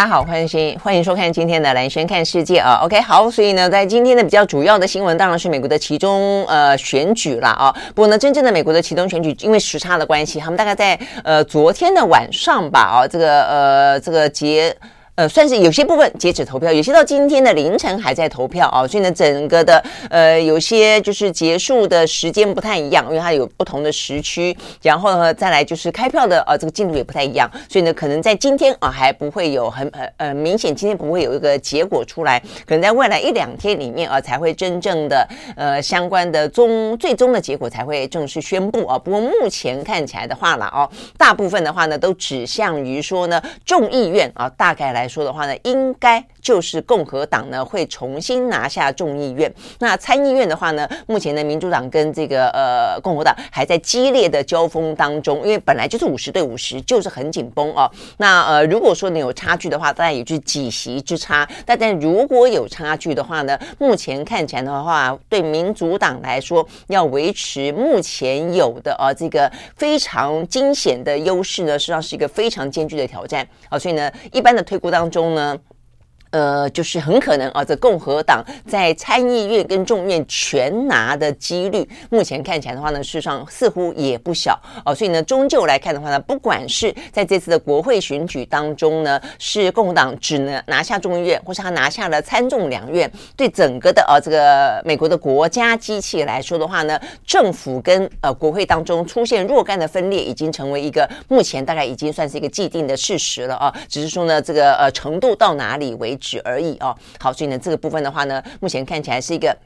大家好，欢迎新欢迎收看今天的兰轩看世界啊。OK，好，所以呢，在今天的比较主要的新闻，当然是美国的其中呃选举了啊。不过呢，真正的美国的其中选举，因为时差的关系，他们大概在呃昨天的晚上吧啊，这个呃这个节。呃，算是有些部分截止投票，有些到今天的凌晨还在投票啊，所以呢，整个的呃，有些就是结束的时间不太一样，因为它有不同的时区，然后呢，再来就是开票的呃，这个进度也不太一样，所以呢，可能在今天啊还不会有很呃呃明显，今天不会有一个结果出来，可能在未来一两天里面啊才会真正的呃相关的终最终的结果才会正式宣布啊。不过目前看起来的话了哦，大部分的话呢都指向于说呢众议院啊，大概来。说的话呢，应该就是共和党呢会重新拿下众议院。那参议院的话呢，目前呢民主党跟这个呃共和党还在激烈的交锋当中，因为本来就是五十对五十，就是很紧绷哦。那呃如果说你有差距的话，当然也就是几席之差。但但如果有差距的话呢，目前看起来的话，对民主党来说，要维持目前有的啊这个非常惊险的优势呢，实际上是一个非常艰巨的挑战啊。所以呢，一般的推估当中呢，呃，就是很可能啊，这共和党在参议院跟众院全拿的几率，目前看起来的话呢，事实上似乎也不小哦。所以呢，终究来看的话呢，不管是在这次的国会选举当中呢，是共和党只能拿下众议院，或是他拿下了参众两院，对整个的呃这个美国的国家机器来说的话呢，政府跟呃国会当中出现若干的分裂，已经成为一个目前大概已经算是一个既定的事实了啊。只是说呢，这个呃程度到哪里为止而已哦，好，所以呢，这个部分的话呢，目前看起来是一个。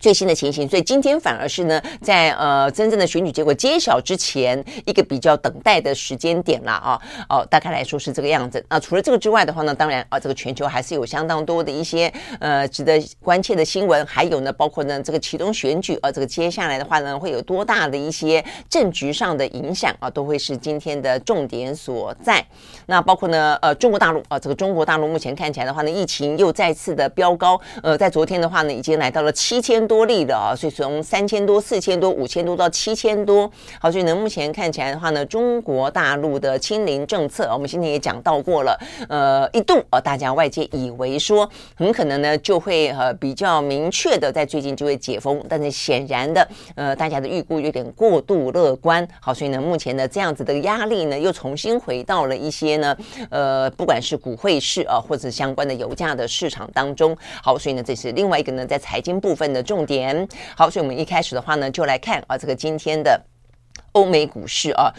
最新的情形，所以今天反而是呢，在呃真正的选举结果揭晓之前，一个比较等待的时间点了啊。哦，大概来说是这个样子。那除了这个之外的话呢，当然啊，这个全球还是有相当多的一些呃值得关切的新闻，还有呢，包括呢这个期中选举啊，这个接下来的话呢，会有多大的一些政局上的影响啊，都会是今天的重点所在。那包括呢，呃，中国大陆啊，这个中国大陆目前看起来的话呢，疫情又再次的飙高，呃，在昨天的话呢，已经来到了七千。多例的啊，所以从三千多、四千多、五千多到七千多，好，所以呢，目前看起来的话呢，中国大陆的清零政策，我们今天也讲到过了，呃，一度啊，大家外界以为说很可能呢就会呃比较明确的在最近就会解封，但是显然的，呃，大家的预估有点过度乐观，好，所以呢，目前呢这样子的压力呢又重新回到了一些呢，呃，不管是股汇市啊，或者相关的油价的市场当中，好，所以呢，这是另外一个呢在财经部分的重。重点好，所以我们一开始的话呢，就来看啊，这个今天的欧美股市啊。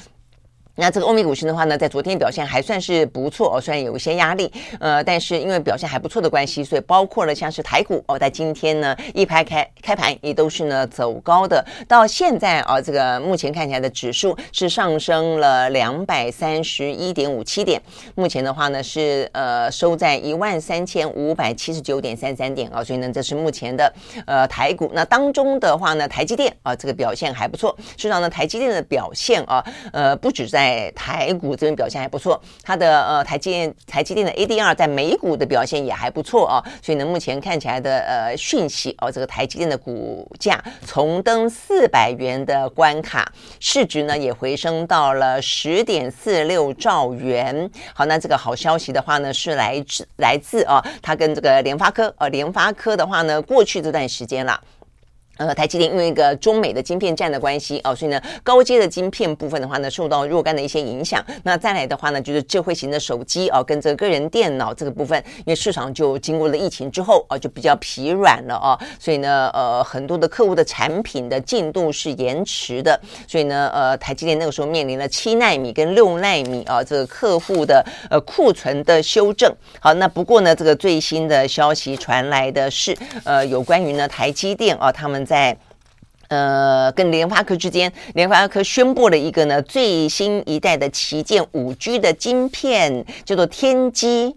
那这个欧美股市的话呢，在昨天表现还算是不错哦，虽然有一些压力，呃，但是因为表现还不错的关系，所以包括了像是台股哦，在今天呢一排开开盘也都是呢走高的。到现在啊，这个目前看起来的指数是上升了两百三十一点五七点，目前的话呢是呃收在一万三千五百七十九点三三点啊，所以呢这是目前的呃台股。那当中的话呢，台积电啊这个表现还不错，事实上呢台积电的表现啊，呃不止在在台股这边表现还不错，它的呃台积电台积电的 ADR 在美股的表现也还不错啊，所以呢目前看起来的呃讯息哦，这个台积电的股价重登四百元的关卡，市值呢也回升到了十点四六兆元。好，那这个好消息的话呢是来自来自啊，它跟这个联发科呃联发科的话呢过去这段时间了。呃，台积电因为一个中美的晶片战的关系哦，所以呢，高阶的晶片部分的话呢，受到若干的一些影响。那再来的话呢，就是智慧型的手机哦，跟这个个人电脑这个部分，因为市场就经过了疫情之后啊，就比较疲软了哦，所以呢，呃，很多的客户的产品的进度是延迟的，所以呢，呃，台积电那个时候面临了七纳米跟六纳米啊，这个客户的呃库存的修正。好，那不过呢，这个最新的消息传来的是，呃，有关于呢台积电啊，他们。在呃，跟联发科之间，联发科宣布了一个呢最新一代的旗舰五 G 的晶片，叫做天玑。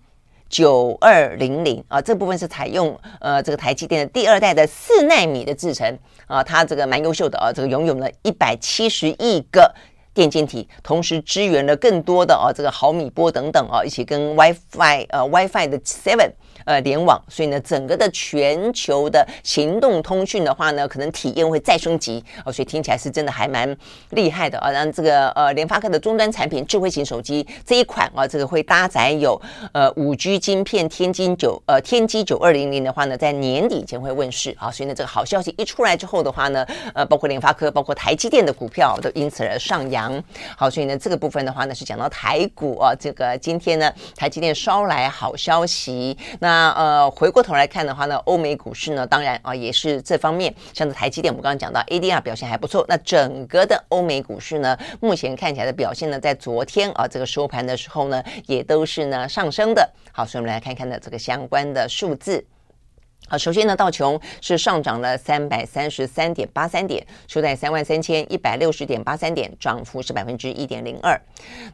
九二零零啊，这部分是采用呃这个台积电的第二代的四纳米的制程啊，它这个蛮优秀的啊，这个拥有了一百七十亿个。电晶体同时支援了更多的啊，这个毫米波等等啊，一起跟 WiFi 呃 WiFi 的 Seven。呃，联网，所以呢，整个的全球的行动通讯的话呢，可能体验会再升级哦，所以听起来是真的还蛮厉害的啊。让这个呃，联发科的终端产品智慧型手机这一款啊，这个会搭载有呃五 G 晶片天玑九呃天玑九二零零的话呢，在年底前会问世啊。所以呢，这个好消息一出来之后的话呢，呃，包括联发科，包括台积电的股票都因此而上扬。好，所以呢，这个部分的话呢，是讲到台股啊，这个今天呢，台积电捎来好消息，那。那呃，回过头来看的话呢，欧美股市呢，当然啊，也是这方面，像是台积电，我们刚刚讲到 ADR 表现还不错。那整个的欧美股市呢，目前看起来的表现呢，在昨天啊这个收盘的时候呢，也都是呢上升的。好，所以我们来看看呢这个相关的数字。好，首先呢，道琼是上涨了三百三十三点八三点，收在三万三千一百六十点八三点，涨幅是百分之一点零二。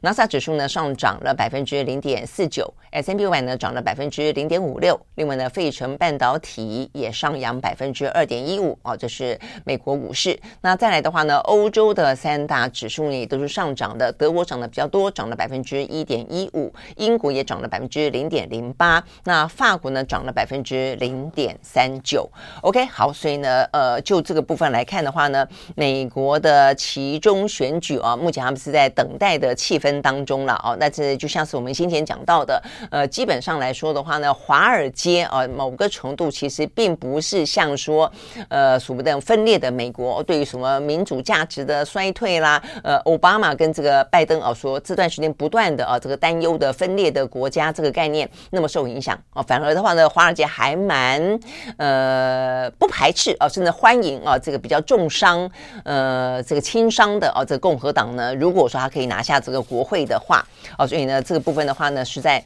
纳斯达克指数呢上涨了百分之零点四九，S&P 五百呢涨了百分之零点五六。另外呢，费城半导体也上扬百分之二点一五。哦，这是美国股市。那再来的话呢，欧洲的三大指数呢也都是上涨的，德国涨的比较多，涨了百分之一点一五，英国也涨了百分之零点零八，那法国呢涨了百分之零点。点三九，OK，好，所以呢，呃，就这个部分来看的话呢，美国的其中选举啊，目前他们是在等待的气氛当中了哦。那这就像是我们先前讲到的，呃，基本上来说的话呢，华尔街啊，某个程度其实并不是像说，呃，所谓的分裂的美国，对于什么民主价值的衰退啦，呃，奥巴马跟这个拜登啊说这段时间不断的啊这个担忧的分裂的国家这个概念那么受影响啊，反而的话呢，华尔街还蛮。呃，不排斥啊，甚至欢迎啊，这个比较重伤，呃，这个轻伤的啊，这个共和党呢，如果说他可以拿下这个国会的话，哦，所以呢，这个部分的话呢，是在。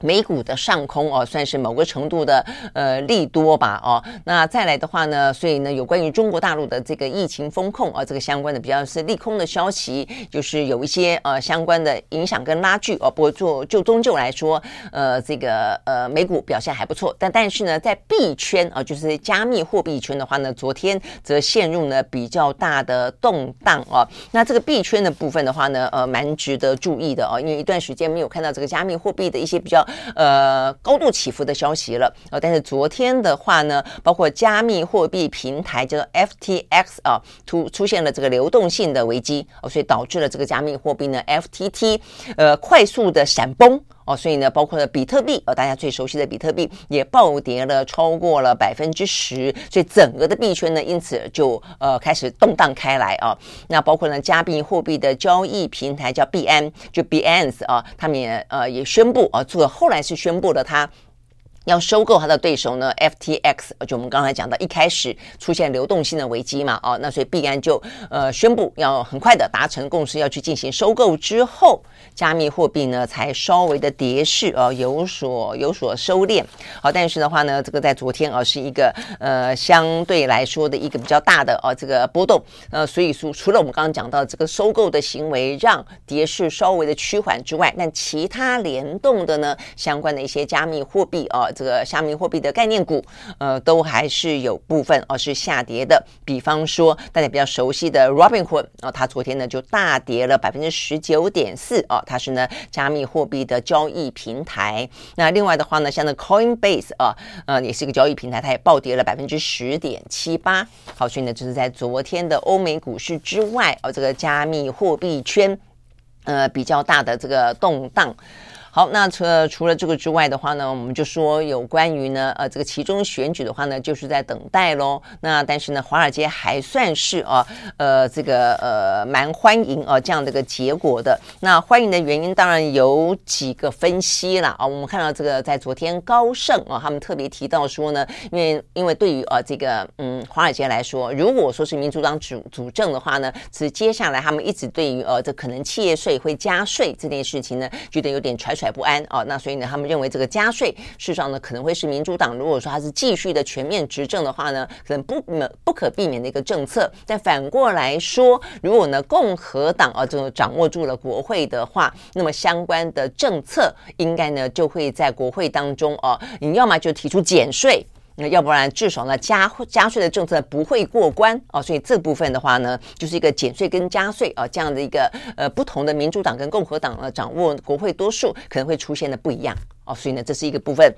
美股的上空哦，算是某个程度的呃利多吧哦。那再来的话呢，所以呢，有关于中国大陆的这个疫情风控啊，这个相关的比较是利空的消息，就是有一些呃相关的影响跟拉锯哦。不过做就终究来说，呃，这个呃美股表现还不错，但但是呢，在币圈啊，就是加密货币圈的话呢，昨天则陷入了比较大的动荡哦。那这个币圈的部分的话呢，呃，蛮值得注意的哦，因为一段时间没有看到这个加密货币的一些比较。呃，高度起伏的消息了，呃，但是昨天的话呢，包括加密货币平台叫做 FTX 啊，出出现了这个流动性的危机，哦，所以导致了这个加密货币呢 FTT 呃快速的闪崩。哦，所以呢，包括了比特币，呃，大家最熟悉的比特币也暴跌了超过了百分之十，所以整个的币圈呢，因此就呃开始动荡开来啊。那包括呢，加密货币的交易平台叫币安，就 b n s 啊，他们也呃也宣布啊，这个后来是宣布了它。要收购他的对手呢，FTX，就我们刚才讲到，一开始出现流动性的危机嘛，哦，那所以币安就呃宣布要很快的达成共识，要去进行收购之后，加密货币呢才稍微的跌势啊有所有所收敛。好，但是的话呢，这个在昨天啊是一个呃相对来说的一个比较大的啊这个波动，呃，所以说除了我们刚刚讲到这个收购的行为让跌势稍微的趋缓之外，那其他联动的呢相关的一些加密货币啊。这个加密货币的概念股，呃，都还是有部分哦是下跌的。比方说，大家比较熟悉的 Robinhood 啊、它昨天呢就大跌了百分之十九点四啊，它是呢加密货币的交易平台。那另外的话呢，像那 Coinbase 啊，呃，也是一个交易平台，它也暴跌了百分之十点七八。好，所以呢，就是在昨天的欧美股市之外，哦，这个加密货币圈，呃，比较大的这个动荡。好，那除了除了这个之外的话呢，我们就说有关于呢，呃，这个其中选举的话呢，就是在等待喽。那但是呢，华尔街还算是啊，呃，这个呃，蛮欢迎啊这样的一个结果的。那欢迎的原因当然有几个分析啦。啊。我们看到这个在昨天高盛啊，他们特别提到说呢，因为因为对于啊这个嗯华尔街来说，如果说是民主党主主政的话呢，是接下来他们一直对于呃这可能企业税会加税这件事情呢，觉得有点传。甩不安啊。那所以呢，他们认为这个加税事实上呢，可能会是民主党如果说他是继续的全面执政的话呢，可能不不可避免的一个政策。但反过来说，如果呢共和党啊这个掌握住了国会的话，那么相关的政策应该呢就会在国会当中啊，你要么就提出减税。那要不然至少呢加加税的政策不会过关哦，所以这部分的话呢，就是一个减税跟加税啊这样的一个呃不同的民主党跟共和党呢掌握国会多数可能会出现的不一样哦，所以呢这是一个部分。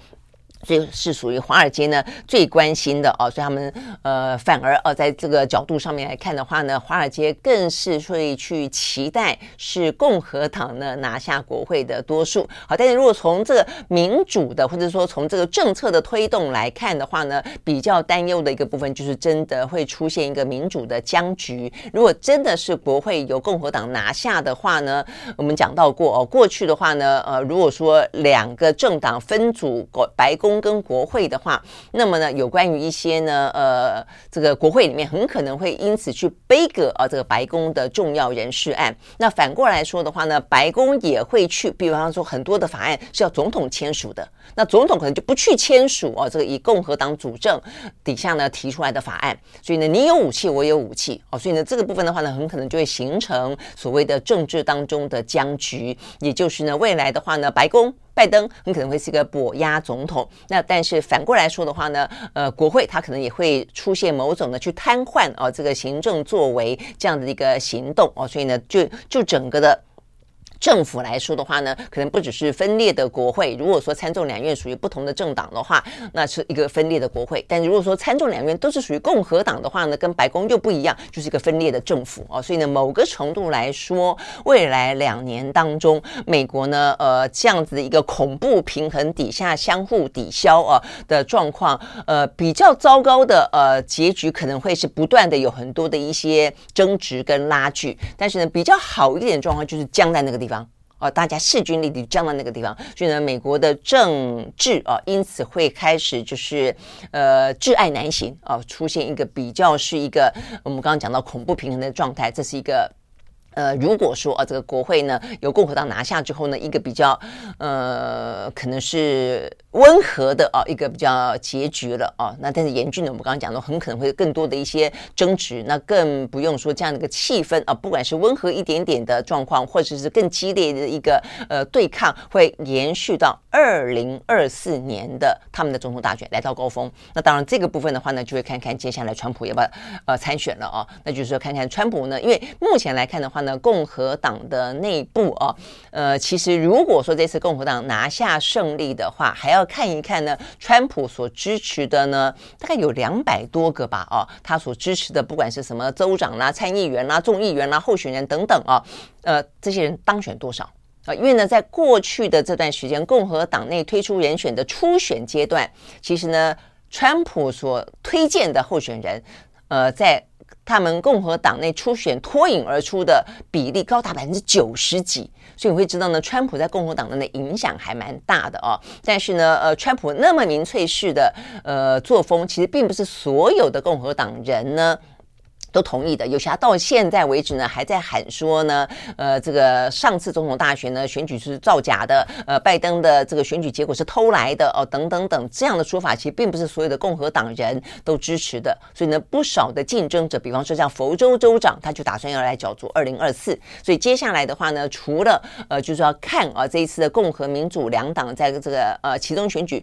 所以是属于华尔街呢最关心的哦，所以他们呃反而呃在这个角度上面来看的话呢，华尔街更是会去期待是共和党呢拿下国会的多数。好，但是如果从这个民主的或者说从这个政策的推动来看的话呢，比较担忧的一个部分就是真的会出现一个民主的僵局。如果真的是国会由共和党拿下的话呢，我们讲到过哦，过去的话呢，呃，如果说两个政党分组白宫。跟国会的话，那么呢，有关于一些呢，呃，这个国会里面很可能会因此去杯葛啊，这个白宫的重要人事案。那反过来说的话呢，白宫也会去，比方说很多的法案是要总统签署的，那总统可能就不去签署啊，这个以共和党主政底下呢提出来的法案。所以呢，你有武器，我有武器哦，所以呢，这个部分的话呢，很可能就会形成所谓的政治当中的僵局，也就是呢，未来的话呢，白宫。拜登很可能会是一个跛压总统，那但是反过来说的话呢，呃，国会他可能也会出现某种的去瘫痪啊，这个行政作为这样的一个行动哦，所以呢，就就整个的。政府来说的话呢，可能不只是分裂的国会。如果说参众两院属于不同的政党的话，那是一个分裂的国会。但如果说参众两院都是属于共和党的话呢，跟白宫又不一样，就是一个分裂的政府哦。所以呢，某个程度来说，未来两年当中，美国呢，呃，这样子的一个恐怖平衡底下相互抵消啊的状况，呃，比较糟糕的呃结局可能会是不断的有很多的一些争执跟拉锯。但是呢，比较好一点的状况就是僵在那个地方。哦，大家势均力敌，僵在那个地方，所以呢，美国的政治啊，因此会开始就是呃，挚爱难行啊，出现一个比较是一个我们刚刚讲到恐怖平衡的状态，这是一个。呃，如果说啊，这个国会呢由共和党拿下之后呢，一个比较呃，可能是温和的啊，一个比较结局了啊。那但是严峻的，我们刚刚讲到，很可能会更多的一些争执。那更不用说这样的一个气氛啊，不管是温和一点点的状况，或者是更激烈的一个呃对抗，会延续到二零二四年的他们的总统大选来到高峰。那当然这个部分的话呢，就会看看接下来川普要不要呃参选了啊。那就是说看看川普呢，因为目前来看的话。那共和党的内部哦，呃，其实如果说这次共和党拿下胜利的话，还要看一看呢，川普所支持的呢，大概有两百多个吧，哦，他所支持的不管是什么州长啦、参议员啦、众议员啦、候选人等等啊，呃，这些人当选多少啊？因为呢，在过去的这段时间，共和党内推出人选的初选阶段，其实呢，川普所推荐的候选人，呃，在他们共和党内初选脱颖而出的比例高达百分之九十几，所以你会知道呢，川普在共和党内的影响还蛮大的哦。但是呢，呃，川普那么民粹式的呃作风，其实并不是所有的共和党人呢。都同意的，有些到现在为止呢，还在喊说呢，呃，这个上次总统大选呢，选举是造假的，呃，拜登的这个选举结果是偷来的哦，等等等这样的说法，其实并不是所有的共和党人都支持的。所以呢，不少的竞争者，比方说像佛州州长，他就打算要来角逐二零二四。所以接下来的话呢，除了呃，就是要看啊，这一次的共和民主两党在这个呃其中选举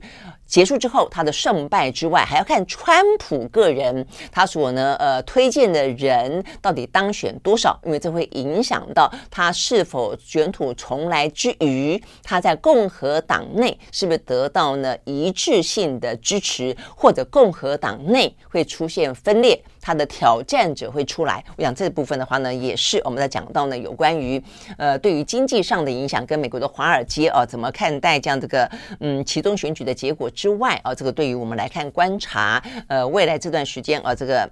结束之后他的胜败之外，还要看川普个人他所呢呃推荐的。人到底当选多少？因为这会影响到他是否卷土重来之余，他在共和党内是不是得到呢一致性的支持，或者共和党内会出现分裂，他的挑战者会出来。我想这部分的话呢，也是我们在讲到呢有关于呃对于经济上的影响，跟美国的华尔街啊怎么看待这样这个嗯其中选举的结果之外啊，这个对于我们来看观察呃未来这段时间啊这个。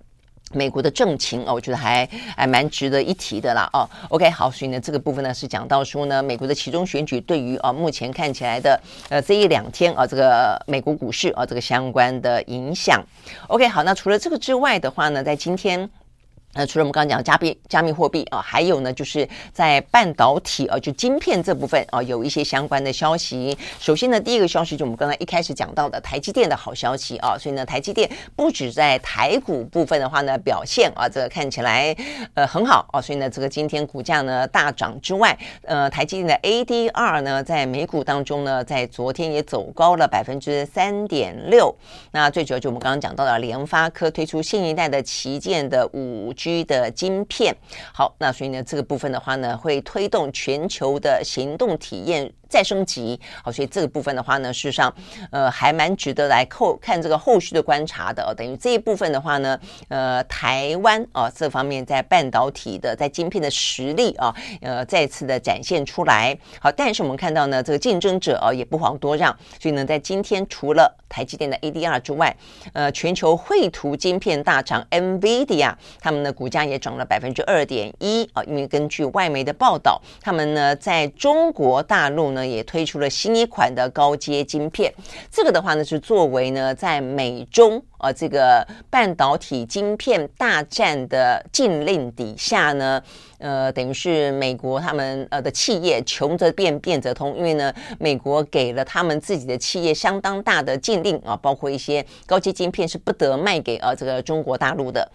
美国的政情哦，我觉得还还蛮值得一提的啦哦。OK，好，所以呢，这个部分呢是讲到说呢，美国的其中选举对于啊目前看起来的呃这一两天啊这个美国股市啊这个相关的影响。OK，好，那除了这个之外的话呢，在今天。呃，除了我们刚刚讲加密加密货币啊，还有呢，就是在半导体啊，就晶片这部分啊，有一些相关的消息。首先呢，第一个消息就我们刚才一开始讲到的台积电的好消息啊，所以呢，台积电不止在台股部分的话呢表现啊，这个看起来呃很好啊，所以呢，这个今天股价呢大涨之外，呃，台积电的 ADR 呢在美股当中呢，在昨天也走高了百分之三点六。那最主要就我们刚刚讲到的联发科推出新一代的旗舰的五 G 的晶片，好，那所以呢，这个部分的话呢，会推动全球的行动体验再升级，好，所以这个部分的话呢，事实上，呃，还蛮值得来扣看这个后续的观察的。等于这一部分的话呢，呃，台湾啊这方面在半导体的在晶片的实力啊，呃，再次的展现出来。好，但是我们看到呢，这个竞争者啊也不遑多让，所以呢，在今天除了台积电的 ADR 之外，呃，全球绘图晶片大厂 NVIDIA 他们的股价也涨了百分之二点一啊，因为根据外媒的报道，他们呢在中国大陆呢也推出了新一款的高阶晶片，这个的话呢是作为呢在美中啊这个半导体晶片大战的禁令底下呢，呃，等于是美国他们呃的企业穷则变，变则通，因为呢美国给了他们自己的企业相当大的禁令啊，包括一些高阶晶片是不得卖给啊这个中国大陆的。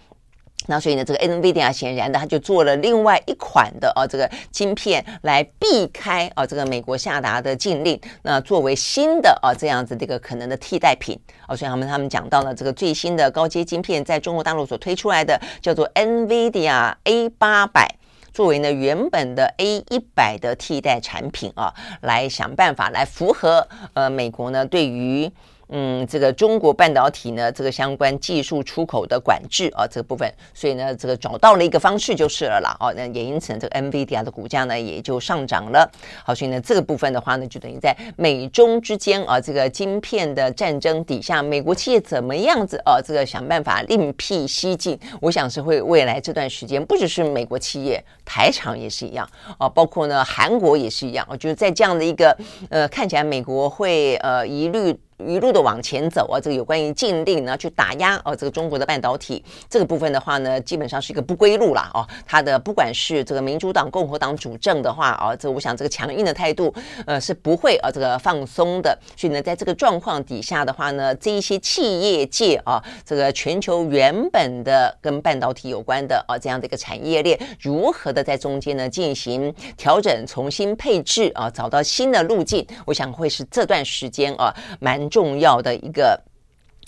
那所以呢，这个 NVIDIA 显然的，他就做了另外一款的啊这个晶片来避开啊这个美国下达的禁令，那作为新的啊这样子这个可能的替代品啊，所以他们他们讲到了这个最新的高阶晶片在中国大陆所推出来的叫做 NVIDIA A 八百，作为呢原本的 A 一百的替代产品啊，来想办法来符合呃美国呢对于。嗯，这个中国半导体呢，这个相关技术出口的管制啊，这个部分，所以呢，这个找到了一个方式就是了啦。哦，那也因此呢，这个 NVIDIA 的股价呢也就上涨了。好，所以呢，这个部分的话呢，就等于在美中之间啊，这个晶片的战争底下，美国企业怎么样子啊，这个想办法另辟蹊径，我想是会未来这段时间，不只是美国企业，台厂也是一样啊，包括呢韩国也是一样。我觉得在这样的一个呃，看起来美国会呃一律。一路的往前走啊，这个有关于禁令呢，去打压哦，这个中国的半导体这个部分的话呢，基本上是一个不归路了哦。它的不管是这个民主党、共和党主政的话啊，这、我想这个强硬的态度呃是不会啊这个放松的。所以呢，在这个状况底下的话呢，这一些企业界啊，这个全球原本的跟半导体有关的啊这样的一个产业链，如何的在中间呢进行调整、重新配置啊，找到新的路径，我想会是这段时间啊蛮。重要的一个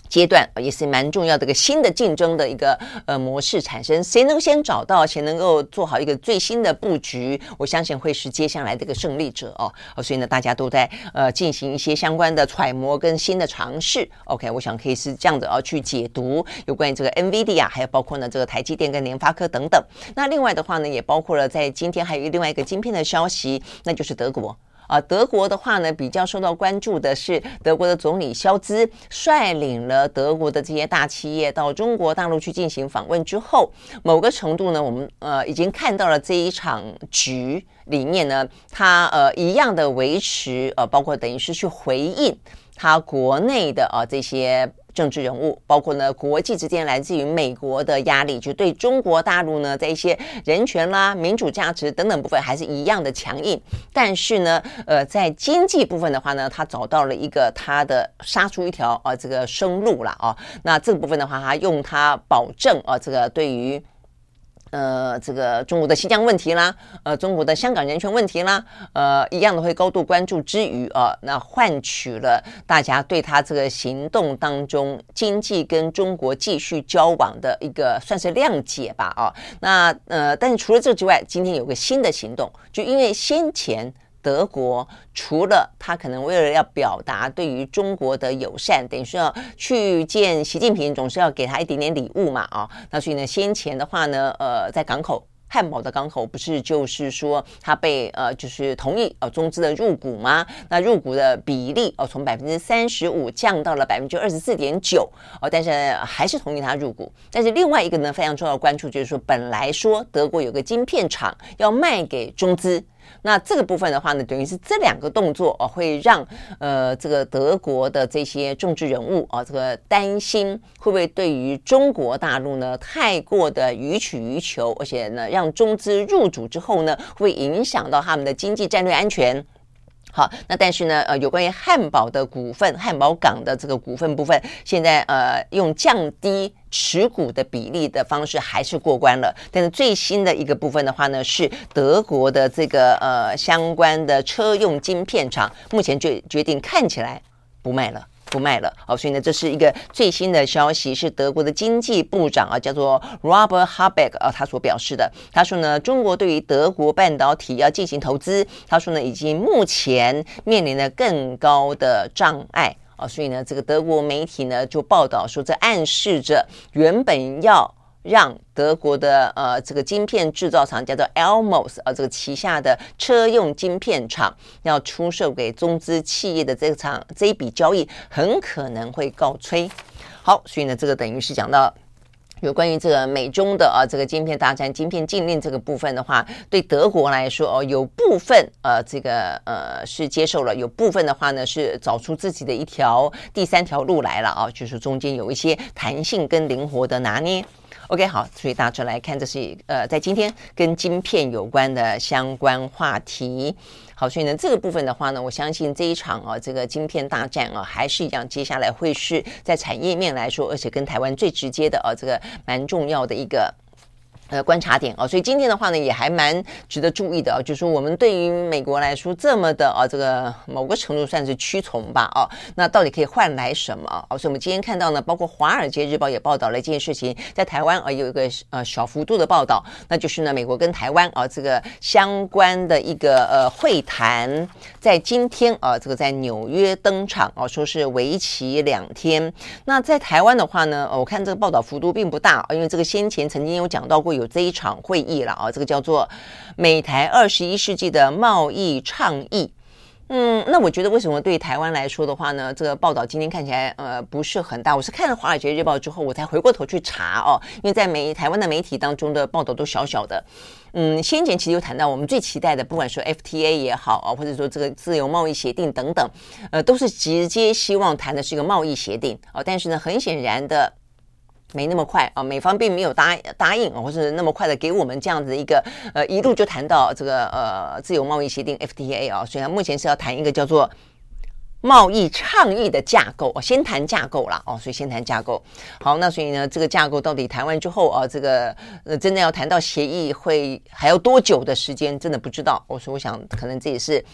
阶段，也是蛮重要的一个新的竞争的一个呃模式产生。谁能先找到，谁能够做好一个最新的布局，我相信会是接下来的一个胜利者哦。所以呢，大家都在呃进行一些相关的揣摩跟新的尝试。OK，我想可以是这样子哦去解读有关于这个 NVIDIA，还有包括呢这个台积电跟联发科等等。那另外的话呢，也包括了在今天还有另外一个晶片的消息，那就是德国。啊，德国的话呢，比较受到关注的是德国的总理肖兹率领了德国的这些大企业到中国大陆去进行访问之后，某个程度呢，我们呃已经看到了这一场局里面呢，他呃一样的维持呃，包括等于是去回应他国内的啊这些。政治人物，包括呢国际之间来自于美国的压力，就对中国大陆呢，在一些人权啦、民主价值等等部分还是一样的强硬。但是呢，呃，在经济部分的话呢，他找到了一个他的杀出一条啊、呃、这个生路了啊。那这个部分的话，他用他保证啊、这个对于。呃，这个中国的新疆问题啦，呃，中国的香港人权问题啦，呃，一样的会高度关注之余啊，那换取了大家对他这个行动当中经济跟中国继续交往的一个算是谅解吧啊。那呃，但是除了这之外，今天有个新的行动，就因为先前。德国除了他可能为了要表达对于中国的友善，等于说要去见习近平，总是要给他一点点礼物嘛啊，那所以呢，先前的话呢，呃，在港口汉堡的港口不是就是说他被呃就是同意呃中资的入股吗？那入股的比例哦从百分之三十五降到了百分之二十四点九哦，但是还是同意他入股。但是另外一个呢非常重要的关注就是说，本来说德国有个晶片厂要卖给中资。那这个部分的话呢，等于是这两个动作哦，会让呃这个德国的这些政治人物啊，这个担心会不会对于中国大陆呢太过的予取予求，而且呢让中资入主之后呢，会影响到他们的经济战略安全。好，那但是呢，呃，有关于汉堡的股份，汉堡港的这个股份部分，现在呃用降低持股的比例的方式还是过关了。但是最新的一个部分的话呢，是德国的这个呃相关的车用晶片厂，目前就决定看起来不卖了。不卖了，好，所以呢，这是一个最新的消息，是德国的经济部长啊，叫做 Robert Habeck 啊，他所表示的。他说呢，中国对于德国半导体要进行投资，他说呢，已经目前面临了更高的障碍啊，所以呢，这个德国媒体呢就报道说，这暗示着原本要。让德国的呃这个晶片制造厂叫做 Elmos 啊，这个旗下的车用晶片厂要出售给中资企业的这场这一笔交易很可能会告吹。好，所以呢，这个等于是讲到有关于这个美中的啊这个晶片大战、晶片禁令这个部分的话，对德国来说哦，有部分呃这个呃是接受了，有部分的话呢是找出自己的一条第三条路来了啊，就是中间有一些弹性跟灵活的拿捏。OK，好，所以大致来看，这是呃，在今天跟晶片有关的相关话题。好，所以呢，这个部分的话呢，我相信这一场啊，这个晶片大战啊，还是一样，接下来会是在产业面来说，而且跟台湾最直接的啊，这个蛮重要的一个。呃，观察点哦，所以今天的话呢，也还蛮值得注意的哦。就是说我们对于美国来说，这么的啊，这个某个程度算是屈从吧，哦，那到底可以换来什么？哦，所以我们今天看到呢，包括《华尔街日报》也报道了一件事情，在台湾啊有一个呃小幅度的报道，那就是呢，美国跟台湾啊这个相关的一个呃会谈，在今天啊这个在纽约登场哦，说是为期两天。那在台湾的话呢，我看这个报道幅度并不大，因为这个先前曾经有讲到过。有这一场会议了啊，这个叫做美台二十一世纪的贸易倡议。嗯，那我觉得为什么对台湾来说的话呢，这个报道今天看起来呃不是很大。我是看了《华尔街日报》之后，我才回过头去查哦，因为在美台湾的媒体当中的报道都小小的。嗯，先前其实有谈到我们最期待的，不管说 FTA 也好啊，或者说这个自由贸易协定等等，呃，都是直接希望谈的是一个贸易协定哦。但是呢，很显然的。没那么快啊，美方并没有答答应，或是那么快的给我们这样子一个呃，一路就谈到这个呃自由贸易协定 FTA 啊，所以目前是要谈一个叫做贸易倡议的架构，先谈架构啦哦，所以先谈架构。好，那所以呢，这个架构到底谈完之后啊，这个呃真的要谈到协议会还要多久的时间，真的不知道。我说，我想可能这也是。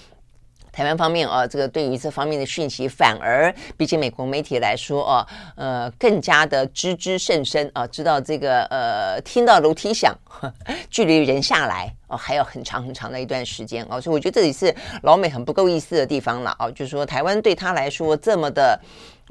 台湾方面啊，这个对于这方面的讯息，反而比起美国媒体来说啊，呃，更加的知之甚深啊，知道这个呃，听到楼梯响，距离人下来。哦，还有很长很长的一段时间哦，所以我觉得这里是老美很不够意思的地方了啊，就是说台湾对他来说这么的。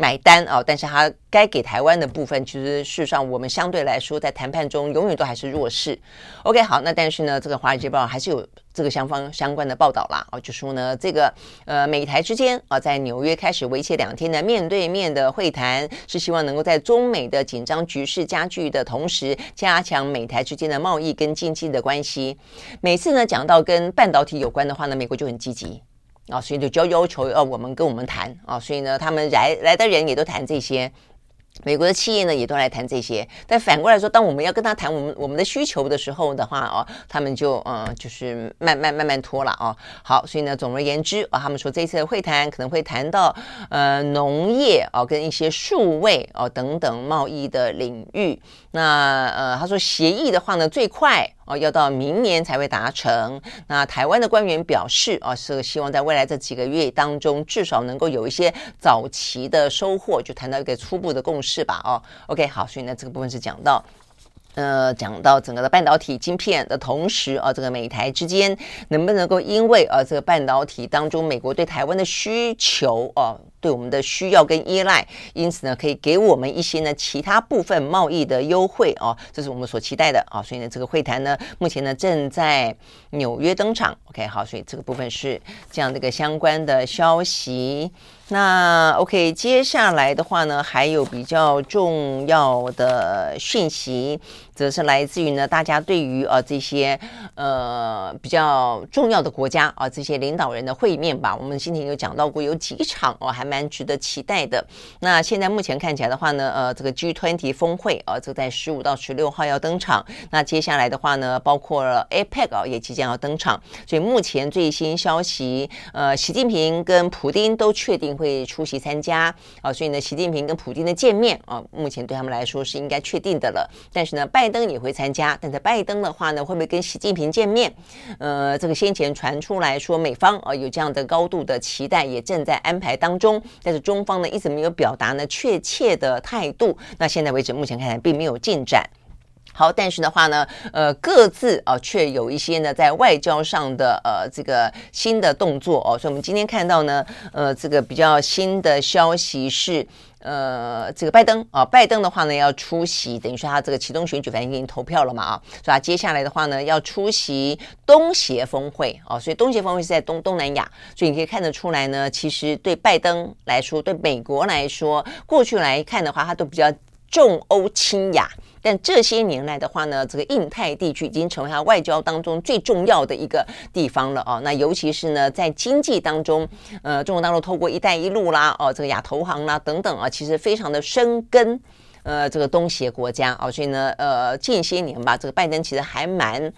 买单啊，但是他该给台湾的部分，其实事实上我们相对来说在谈判中永远都还是弱势。OK，好，那但是呢，这个《华尔街日报》还是有这个相方相关的报道啦，啊，就说呢，这个呃美台之间啊，在纽约开始为期两天的面对面的会谈，是希望能够在中美的紧张局势加剧的同时，加强美台之间的贸易跟经济的关系。每次呢讲到跟半导体有关的话呢，美国就很积极。啊，所以就就要求要我们跟我们谈啊，所以呢，他们来来的人也都谈这些。美国的企业呢，也都来谈这些，但反过来说，当我们要跟他谈我们我们的需求的时候的话哦，他们就呃，就是慢慢慢慢拖了哦。好，所以呢，总而言之啊，他们说这次的会谈可能会谈到呃农业哦，跟一些数位哦等等贸易的领域。那呃，他说协议的话呢，最快哦要到明年才会达成。那台湾的官员表示啊，是希望在未来这几个月当中，至少能够有一些早期的收获，就谈到一个初步的共识。吧？哦，OK，好，所以呢，这个部分是讲到，呃，讲到整个的半导体晶片的同时啊，这个美台之间能不能够因为啊，这个半导体当中美国对台湾的需求啊，对我们的需要跟依赖，因此呢，可以给我们一些呢其他部分贸易的优惠啊，这是我们所期待的啊。所以呢，这个会谈呢，目前呢正在纽约登场。OK，好，所以这个部分是这样的一个相关的消息。那 OK，接下来的话呢，还有比较重要的讯息，则是来自于呢，大家对于呃这些呃比较重要的国家啊、这些领导人的会面吧。我们今天有讲到过，有几场哦，还蛮值得期待的。那现在目前看起来的话呢，呃，这个 G20 峰会啊、呃，这在十五到十六号要登场。那接下来的话呢，包括了 APEC 啊、也即将要登场。所以目前最新消息，呃，习近平跟普丁都确定。会出席参加啊，所以呢，习近平跟普丁的见面啊，目前对他们来说是应该确定的了。但是呢，拜拜登也会参加，但在拜登的话呢，会不会跟习近平见面？呃，这个先前传出来说美方啊有这样的高度的期待，也正在安排当中。但是中方呢一直没有表达呢确切的态度。那现在为止，目前看来并没有进展。好，但是的话呢，呃，各自啊，却有一些呢，在外交上的呃这个新的动作哦。所以，我们今天看到呢，呃，这个比较新的消息是，呃，这个拜登啊，拜登的话呢，要出席，等于说他这个其中选举反正已经投票了嘛啊，所以他接下来的话呢，要出席东协峰会啊，所以东协峰会是在东东南亚，所以你可以看得出来呢，其实对拜登来说，对美国来说，过去来看的话，他都比较重欧轻亚。但这些年来的话呢，这个印太地区已经成为他外交当中最重要的一个地方了啊。那尤其是呢，在经济当中，呃，中国大陆透过“一带一路”啦，哦，这个亚投行啦等等啊，其实非常的生根，呃，这个东协国家啊。所以呢，呃，近些年吧，这个拜登其实还蛮。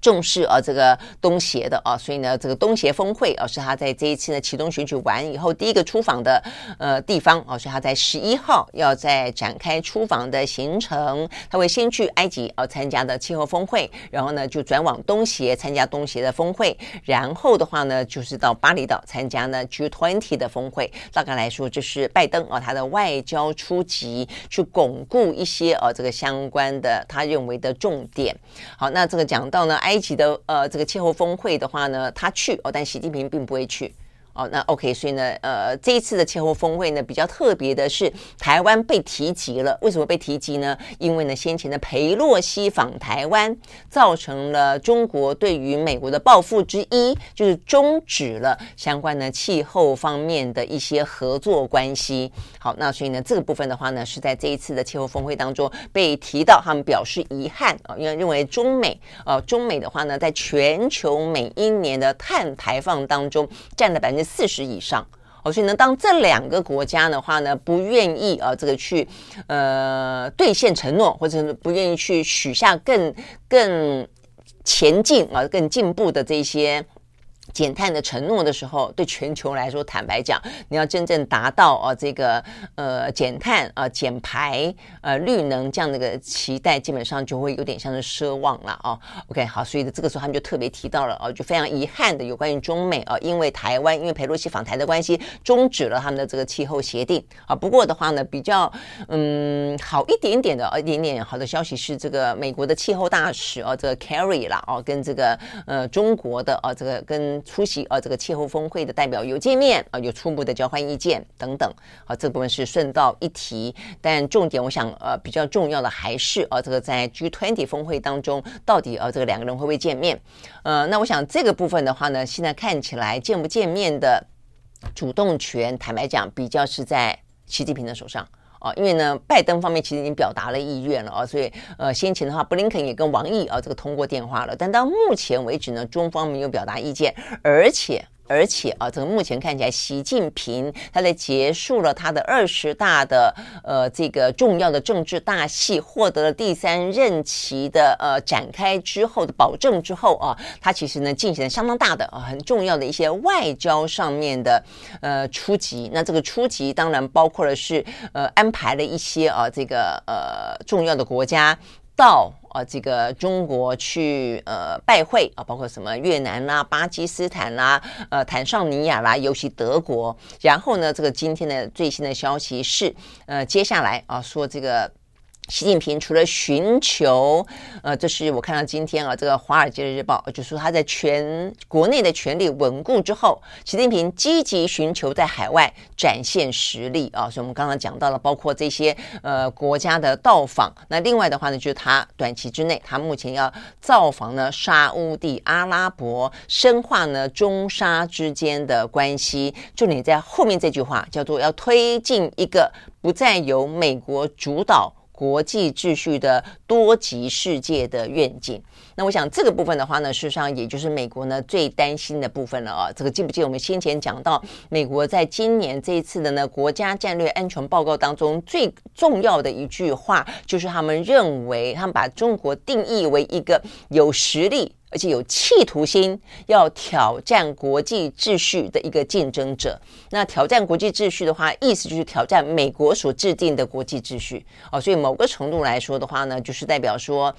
重视啊，这个东协的啊，所以呢，这个东协峰会啊，是他在这一次呢启动选举完以后第一个出访的呃地方啊，所以他在十一号要在展开出访的行程，他会先去埃及啊参加的气候峰会，然后呢就转往东协参加东协的峰会，然后的话呢就是到巴厘岛参加呢 G20 的峰会。大概来说，就是拜登啊他的外交出击，去巩固一些啊这个相关的他认为的重点。好，那这个讲到呢。埃埃及的呃这个气候峰会的话呢，他去哦，但习近平并不会去。哦，那 OK，所以呢，呃，这一次的气候峰会呢，比较特别的是台湾被提及了。为什么被提及呢？因为呢，先前的裴洛西访台湾，造成了中国对于美国的报复之一，就是终止了相关的气候方面的一些合作关系。好，那所以呢，这个部分的话呢，是在这一次的气候峰会当中被提到，他们表示遗憾啊，因为认为中美呃，中美的话呢，在全球每一年的碳排放当中占了百分之四十以上，哦，所以呢，当这两个国家的话呢，不愿意啊，这个去呃兑现承诺，或者不愿意去许下更更前进啊、更进步的这些。减碳的承诺的时候，对全球来说，坦白讲，你要真正达到啊这个呃减碳啊减排呃绿能这样的一个期待，基本上就会有点像是奢望了啊。OK，好，所以这个时候他们就特别提到了啊，就非常遗憾的有关于中美啊，因为台湾因为佩洛西访台的关系，终止了他们的这个气候协定啊。不过的话呢，比较嗯好一点点的啊一点点好的消息是，这个美国的气候大使啊，这个 Kerry 啦啊，跟这个呃中国的啊这个跟出席啊，这个气候峰会的代表有见面啊，有初步的交换意见等等。好，这部分是顺道一提，但重点我想呃比较重要的还是啊，这个在 G20 峰会当中，到底啊这个两个人会不会见面？呃，那我想这个部分的话呢，现在看起来见不见面的主动权，坦白讲，比较是在习近平的手上。啊，因为呢，拜登方面其实已经表达了意愿了啊，所以呃，先前的话，布林肯也跟王毅啊这个通过电话了，但到目前为止呢，中方没有表达意见，而且。而且啊，这个目前看起来，习近平他在结束了他的二十大的呃这个重要的政治大戏，获得了第三任期的呃展开之后的保证之后啊，他其实呢进行了相当大的啊很重要的一些外交上面的呃出击。那这个出击当然包括了是呃安排了一些啊这个呃重要的国家。到啊，这个中国去呃拜会啊，包括什么越南啦、巴基斯坦啦、呃坦桑尼亚啦，尤其德国。然后呢，这个今天的最新的消息是，呃，接下来啊说这个习近平除了寻求，呃，这是我看到今天啊，这个《华尔街日报》就说他在全国内的权力稳固之后，习近平积极寻求在海外展现实力啊。所以我们刚刚讲到了，包括这些呃国家的到访。那另外的话呢，就是他短期之内，他目前要造访呢沙乌地阿拉伯，深化呢中沙之间的关系。重点在后面这句话，叫做要推进一个不再由美国主导。国际秩序的多极世界的愿景，那我想这个部分的话呢，事实上也就是美国呢最担心的部分了啊。这个记不记得我们先前讲到，美国在今年这一次的呢国家战略安全报告当中最重要的一句话，就是他们认为他们把中国定义为一个有实力。而且有企图心要挑战国际秩序的一个竞争者。那挑战国际秩序的话，意思就是挑战美国所制定的国际秩序哦。所以某个程度来说的话呢，就是代表说。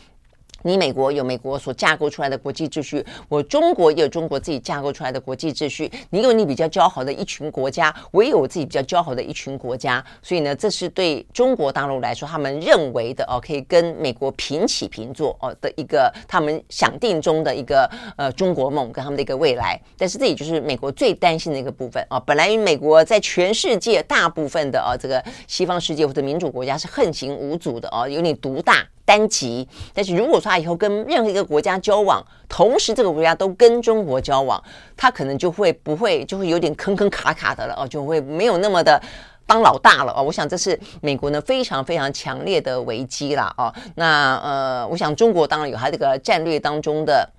你美国有美国所架构出来的国际秩序，我中国也有中国自己架构出来的国际秩序。你有你比较姣好的一群国家，我也有我自己比较姣好的一群国家。所以呢，这是对中国大陆来说，他们认为的哦，可以跟美国平起平坐哦的一个他们想定中的一个呃中国梦跟他们的一个未来。但是这也就是美国最担心的一个部分啊。本来美国在全世界大部分的啊这个西方世界或者民主国家是横行无阻的哦，有点独大。单极，但是如果说他以后跟任何一个国家交往，同时这个国家都跟中国交往，他可能就会不会就会有点坑坑卡卡的了哦，就会没有那么的当老大了哦。我想这是美国呢非常非常强烈的危机啦哦。那呃，我想中国当然有他这个战略当中的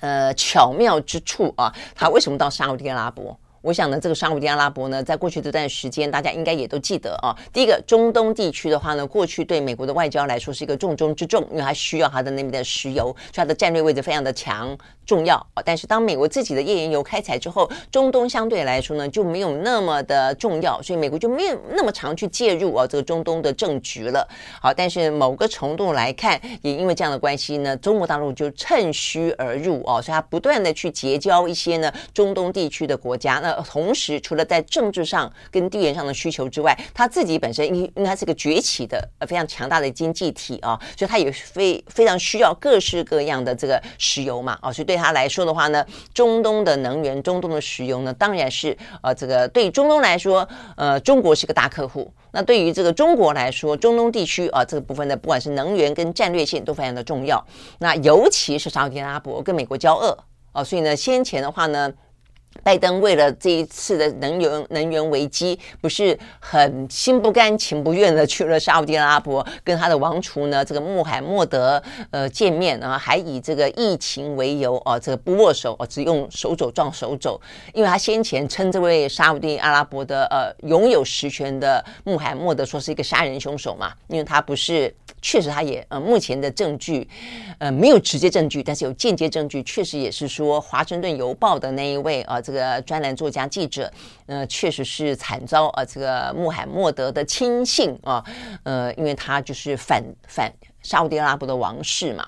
呃巧妙之处啊，他为什么到沙乌地阿拉伯？我想呢，这个沙乌地阿拉伯呢，在过去这段时间，大家应该也都记得啊。第一个，中东地区的话呢，过去对美国的外交来说是一个重中之重，因为它需要它的那边的石油，所以它的战略位置非常的强。重要啊，但是当美国自己的页岩油开采之后，中东相对来说呢就没有那么的重要，所以美国就没有那么常去介入啊这个中东的政局了。好，但是某个程度来看，也因为这样的关系呢，中国大陆就趁虚而入哦，所以它不断的去结交一些呢中东地区的国家。那同时，除了在政治上跟地缘上的需求之外，它自己本身因因为它是个崛起的呃非常强大的经济体啊，所以它也非非常需要各式各样的这个石油嘛啊，所以对。对他来说的话呢，中东的能源、中东的石油呢，当然是呃，这个对中东来说，呃，中国是个大客户。那对于这个中国来说，中东地区啊，这个部分呢，不管是能源跟战略性都非常的重要。那尤其是沙特阿拉伯跟美国交恶啊，所以呢，先前的话呢。拜登为了这一次的能源能源危机，不是很心不甘情不愿的去了沙乌地阿拉伯，跟他的王储呢这个穆罕默德呃见面啊，还以这个疫情为由哦，这个不握手哦，只用手肘撞手肘，因为他先前称这位沙乌地阿拉伯的呃拥有实权的穆罕默德说是一个杀人凶手嘛，因为他不是。确实，他也呃，目前的证据，呃，没有直接证据，但是有间接证据，确实也是说，《华盛顿邮报》的那一位呃，这个专栏作家记者，呃，确实是惨遭呃，这个穆罕默德的亲信啊，呃，因为他就是反反沙乌地阿拉伯的王室嘛。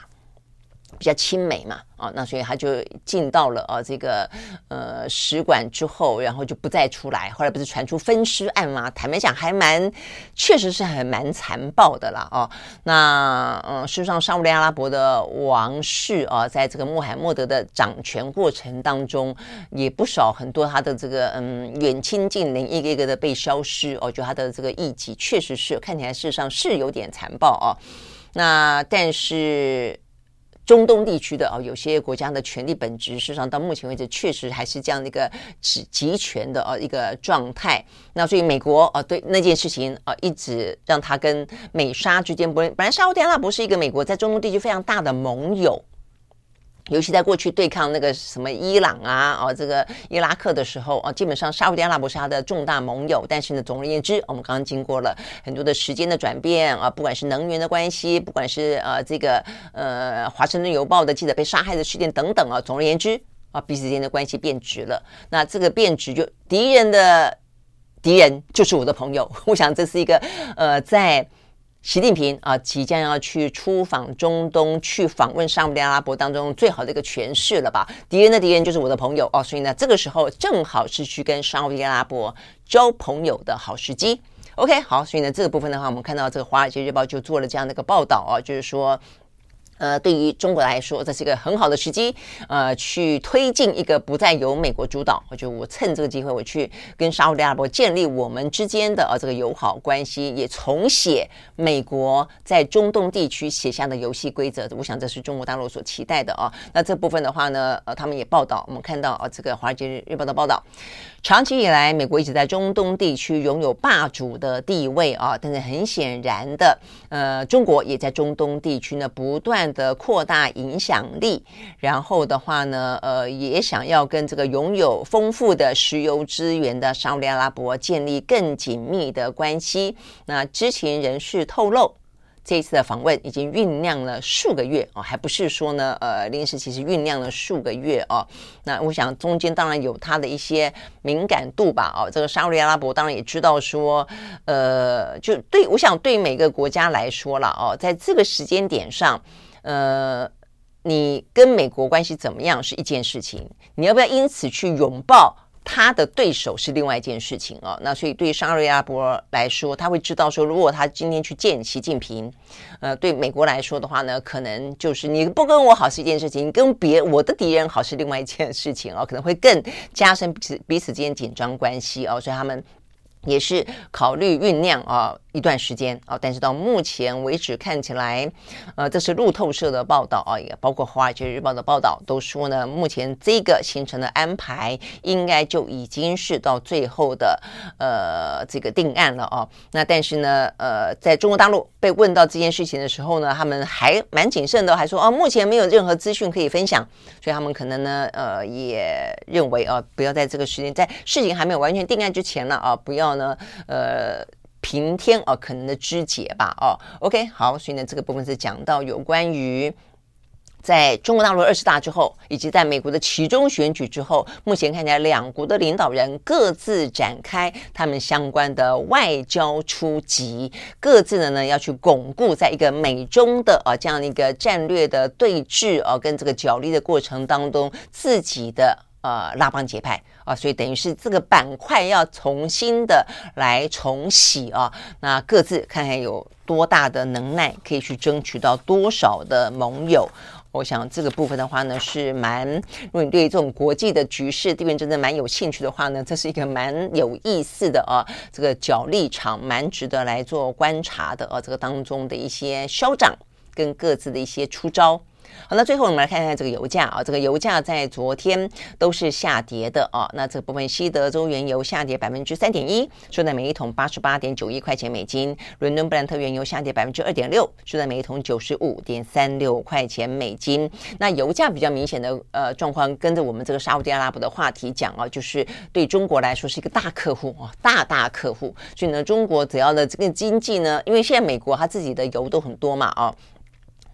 比较亲美嘛，啊，那所以他就进到了啊这个呃使馆之后，然后就不再出来。后来不是传出分尸案吗？坦白讲，还蛮确实是还蛮残暴的啦，哦。那嗯，事实上，沙乌地阿拉伯的王室啊，在这个穆罕默德的掌权过程当中，也不少很多他的这个嗯远亲近邻，一个一个的被消失哦，就他的这个艺伎，确实是看起来事实上是有点残暴哦。那但是。中东地区的哦，有些国家的权力本质，事实上到目前为止，确实还是这样的一个集集权的啊一个状态。那所以美国啊，对那件事情啊，一直让他跟美沙之间不，本来沙乌地阿拉伯是一个美国在中东地区非常大的盟友。尤其在过去对抗那个什么伊朗啊、哦这个伊拉克的时候啊，基本上沙乌地阿拉伯是他的重大盟友。但是呢，总而言之，我们刚刚经过了很多的时间的转变啊，不管是能源的关系，不管是呃这个呃华盛顿邮报的记者被杀害的事件等等啊，总而言之啊，彼此之间的关系变质了。那这个变质就敌人的敌人就是我的朋友。我想这是一个呃在。习近平啊，即将要去出访中东，去访问沙乌地阿拉伯当中最好的一个诠释了吧？敌人的敌人就是我的朋友哦，所以呢，这个时候正好是去跟沙乌地阿拉伯交朋友的好时机。OK，好，所以呢，这个部分的话，我们看到这个《华尔街日报》就做了这样的一个报道啊，就是说。呃，对于中国来说，这是一个很好的时机，呃，去推进一个不再由美国主导。我觉得我趁这个机会，我去跟沙乌地阿拉伯建立我们之间的呃这个友好关系，也重写美国在中东地区写下的游戏规则。我想这是中国大陆所期待的啊。那这部分的话呢，呃，他们也报道，我们看到啊，这个《华尔街日报》的报道。长期以来，美国一直在中东地区拥有霸主的地位啊，但是很显然的，呃，中国也在中东地区呢不断的扩大影响力，然后的话呢，呃，也想要跟这个拥有丰富的石油资源的沙乌地阿拉伯建立更紧密的关系。那知情人士透露。这一次的访问已经酝酿了数个月哦，还不是说呢，呃，临时其实酝酿了数个月哦。那我想中间当然有它的一些敏感度吧，哦，这个沙乌地阿拉伯当然也知道说，呃，就对，我想对每个国家来说了哦，在这个时间点上，呃，你跟美国关系怎么样是一件事情，你要不要因此去拥抱？他的对手是另外一件事情哦，那所以对于沙瑞阿伯来说，他会知道说，如果他今天去见习近平，呃，对美国来说的话呢，可能就是你不跟我好是一件事情，你跟别我的敌人好是另外一件事情哦，可能会更加深彼此彼此之间紧张关系哦，所以他们。也是考虑酝酿啊一段时间啊，但是到目前为止看起来，呃，这是路透社的报道啊，也包括《华尔街日报》的报道都说呢，目前这个行程的安排应该就已经是到最后的呃这个定案了啊。那但是呢，呃，在中国大陆被问到这件事情的时候呢，他们还蛮谨慎的，还说哦，目前没有任何资讯可以分享，所以他们可能呢，呃，也认为啊，不要在这个时间，在事情还没有完全定案之前呢啊，不要。呢，呃，平添啊可能的枝节吧，哦，OK，好，所以呢，这个部分是讲到有关于在中国大陆二十大之后，以及在美国的期中选举之后，目前看起来两国的领导人各自展开他们相关的外交出击，各自的呢要去巩固在一个美中的啊这样的一个战略的对峙啊跟这个角力的过程当中自己的。呃，拉帮结派啊，所以等于是这个板块要重新的来重洗啊。那各自看看有多大的能耐，可以去争取到多少的盟友。我想这个部分的话呢，是蛮，如果你对这种国际的局势地缘真的蛮有兴趣的话呢，这是一个蛮有意思的啊，这个角力场蛮值得来做观察的啊。这个当中的一些消长跟各自的一些出招。好，那最后我们来看一下这个油价啊，这个油价在昨天都是下跌的啊。那这部分，西德州原油下跌百分之三点一，收在每一桶八十八点九一块钱美金；伦敦布兰特原油下跌百分之二点六，收在每一桶九十五点三六块钱美金。那油价比较明显的呃状况，跟着我们这个沙乌地阿拉伯的话题讲啊，就是对中国来说是一个大客户啊，大大客户。所以呢，中国只要的这个经济呢，因为现在美国它自己的油都很多嘛啊。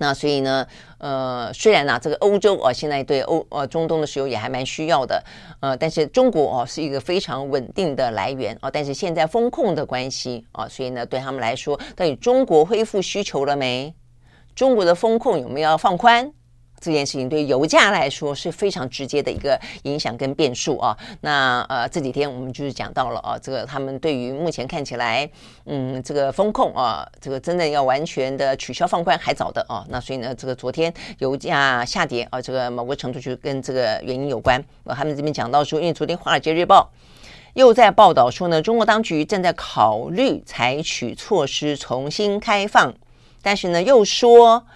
那所以呢，呃，虽然呢、这个欧洲啊，现在对欧呃中东的石油也还蛮需要的，呃，但是中国哦是一个非常稳定的来源啊。但是现在风控的关系啊，所以呢，对他们来说，到底中国恢复需求了没？中国的风控有没有要放宽？这件事情对油价来说是非常直接的一个影响跟变数啊。那呃这几天我们就是讲到了啊，这个他们对于目前看起来，嗯，这个风控啊，这个真的要完全的取消放宽还早的啊。那所以呢，这个昨天油价下跌啊，这个某个程度就跟这个原因有关。啊，他们这边讲到说，因为昨天《华尔街日报》又在报道说呢，中国当局正在考虑采取措施重新开放，但是呢又说。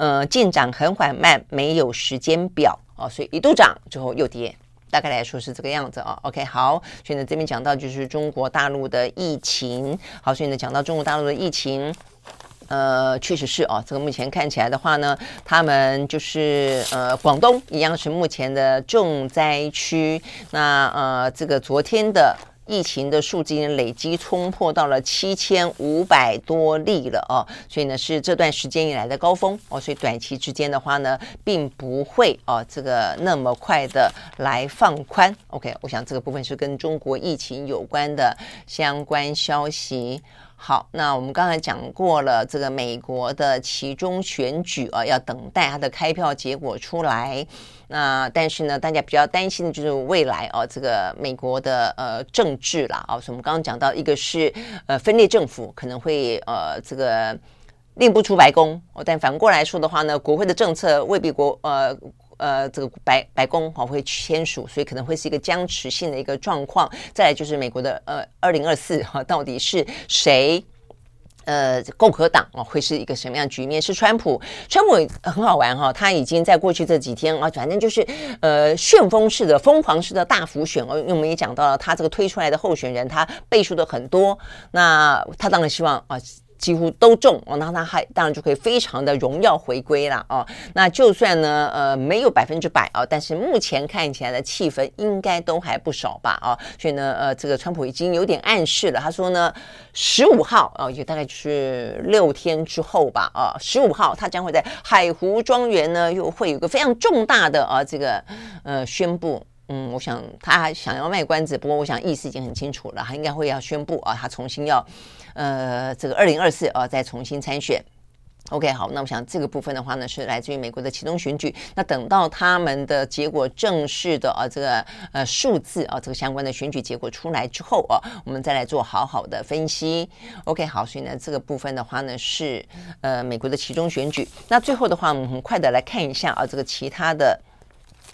呃，进展很缓慢，没有时间表哦，所以一度涨之后又跌，大概来说是这个样子啊。OK，好，所以呢这边讲到就是中国大陆的疫情，好，所以呢讲到中国大陆的疫情，呃，确实是哦，这个目前看起来的话呢，他们就是呃广东一样是目前的重灾区，那呃这个昨天的。疫情的数据累积冲破到了七千五百多例了哦，所以呢是这段时间以来的高峰哦，所以短期之间的话呢，并不会哦这个那么快的来放宽。OK，我想这个部分是跟中国疫情有关的相关消息。好，那我们刚才讲过了，这个美国的其中选举啊，要等待它的开票结果出来。那但是呢，大家比较担心的就是未来哦，这个美国的呃政治啦啊，所以我们刚刚讲到，一个是呃分裂政府可能会呃这个令不出白宫哦，但反过来说的话呢，国会的政策未必国呃呃这个白白宫啊会签署，所以可能会是一个僵持性的一个状况。再来就是美国的呃二零二四哈，到底是谁？呃，共和党哦，会是一个什么样局面？是川普，川普很好玩哈、哦，他已经在过去这几天啊，反正就是呃旋风式的、疯狂式的大幅选哦。因为我们也讲到了，他这个推出来的候选人，他背书的很多，那他当然希望啊。几乎都中哦，那他还当然就可以非常的荣耀回归了哦。那就算呢，呃，没有百分之百哦，但是目前看起来的气氛应该都还不少吧哦。所以呢，呃，这个川普已经有点暗示了，他说呢，十五号哦，也大概就是六天之后吧啊，十五号他将会在海湖庄园呢，又会有个非常重大的啊这个呃宣布。嗯，我想他还想要卖关子，不过我想意思已经很清楚了，他应该会要宣布啊，他重新要，呃，这个二零二四啊再重新参选。OK，好，那我想这个部分的话呢，是来自于美国的其中选举。那等到他们的结果正式的啊这个呃数字啊这个相关的选举结果出来之后啊，我们再来做好好的分析。OK，好，所以呢这个部分的话呢是呃美国的其中选举。那最后的话，我们很快的来看一下啊这个其他的。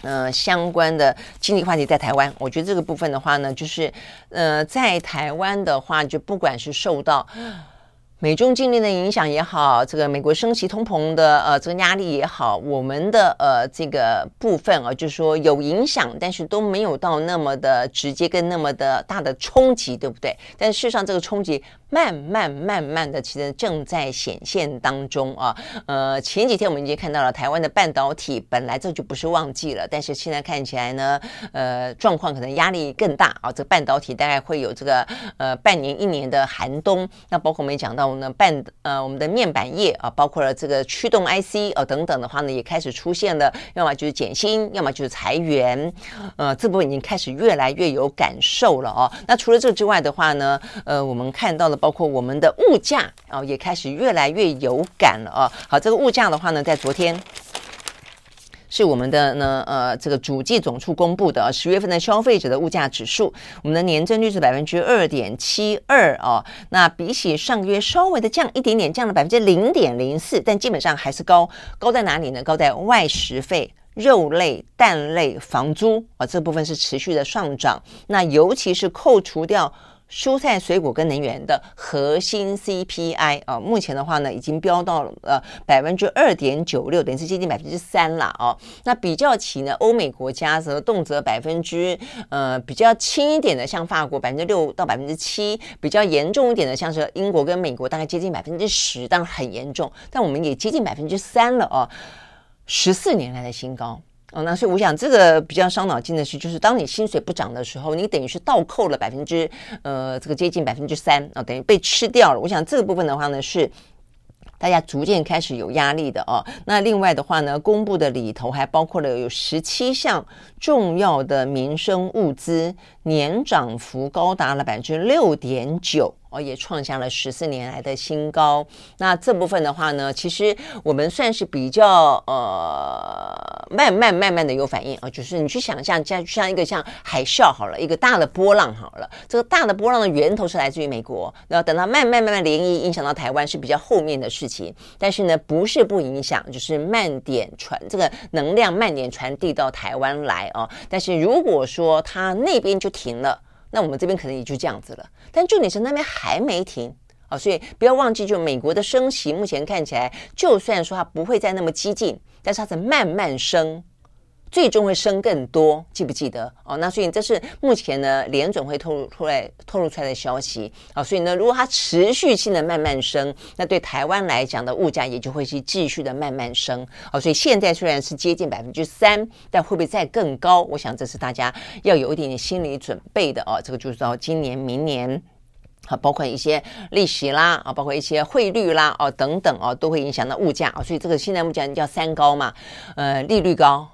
呃，相关的经济话题在台湾，我觉得这个部分的话呢，就是呃，在台湾的话，就不管是受到美中经历的影响也好，这个美国升息通膨的呃这个压力也好，我们的呃这个部分啊，就是说有影响，但是都没有到那么的直接跟那么的大的冲击，对不对？但事实上，这个冲击。慢慢慢慢的，其实正在显现当中啊。呃，前几天我们已经看到了台湾的半导体，本来这就不是旺季了，但是现在看起来呢，呃，状况可能压力更大啊。这个半导体大概会有这个呃半年一年的寒冬。那包括我们也讲到呢，半呃我们的面板业啊，包括了这个驱动 IC 啊等等的话呢，也开始出现了，要么就是减薪，要么就是裁员。呃，这部分已经开始越来越有感受了哦。那除了这之外的话呢，呃，我们看到了。包括我们的物价啊，也开始越来越有感了啊。好，这个物价的话呢，在昨天是我们的呢呃这个主计总处公布的十月份的消费者的物价指数，我们的年增率是百分之二点七二哦。那比起上个月稍微的降一点点，降了百分之零点零四，但基本上还是高。高在哪里呢？高在外食费、肉类、蛋类、房租啊，这部分是持续的上涨。那尤其是扣除掉。蔬菜、水果跟能源的核心 CPI 啊，目前的话呢，已经飙到了呃百分之二点九六，等于是接近百分之三了哦。那比较起呢，欧美国家则动辄百分之呃比较轻一点的，像法国百分之六到百分之七，比较严重一点的，像是英国跟美国，大概接近百分之十，当然很严重。但我们也接近百分之三了哦，十四年来的新高。哦，那所以我想这个比较伤脑筋的是，就是当你薪水不涨的时候，你等于是倒扣了百分之呃这个接近百分之三啊，等于被吃掉了。我想这个部分的话呢，是大家逐渐开始有压力的哦。那另外的话呢，公布的里头还包括了有十七项重要的民生物资，年涨幅高达了百分之六点九。哦，也创下了十四年来的新高。那这部分的话呢，其实我们算是比较呃慢慢慢慢的有反应啊，就是你去想象，像像一个像海啸好了，一个大的波浪好了，这个大的波浪的源头是来自于美国，然后等到慢慢慢慢涟漪影响到台湾是比较后面的事情。但是呢，不是不影响，就是慢点传这个能量慢点传递到台湾来啊。但是如果说它那边就停了。那我们这边可能也就这样子了，但重点是那边还没停啊，所以不要忘记，就美国的升息目前看起来，就算说它不会再那么激进，但是它在慢慢升。最终会升更多，记不记得哦？那所以这是目前呢联准会透露出来透露出来的消息啊。所以呢，如果它持续性的慢慢升，那对台湾来讲的物价也就会是继续的慢慢升啊。所以现在虽然是接近百分之三，但会不会再更高？我想这是大家要有一点点心理准备的啊。这个就是到今年、明年啊，包括一些利息啦啊，包括一些汇率啦啊等等啊，都会影响到物价啊。所以这个现在我们讲叫三高嘛，呃，利率高。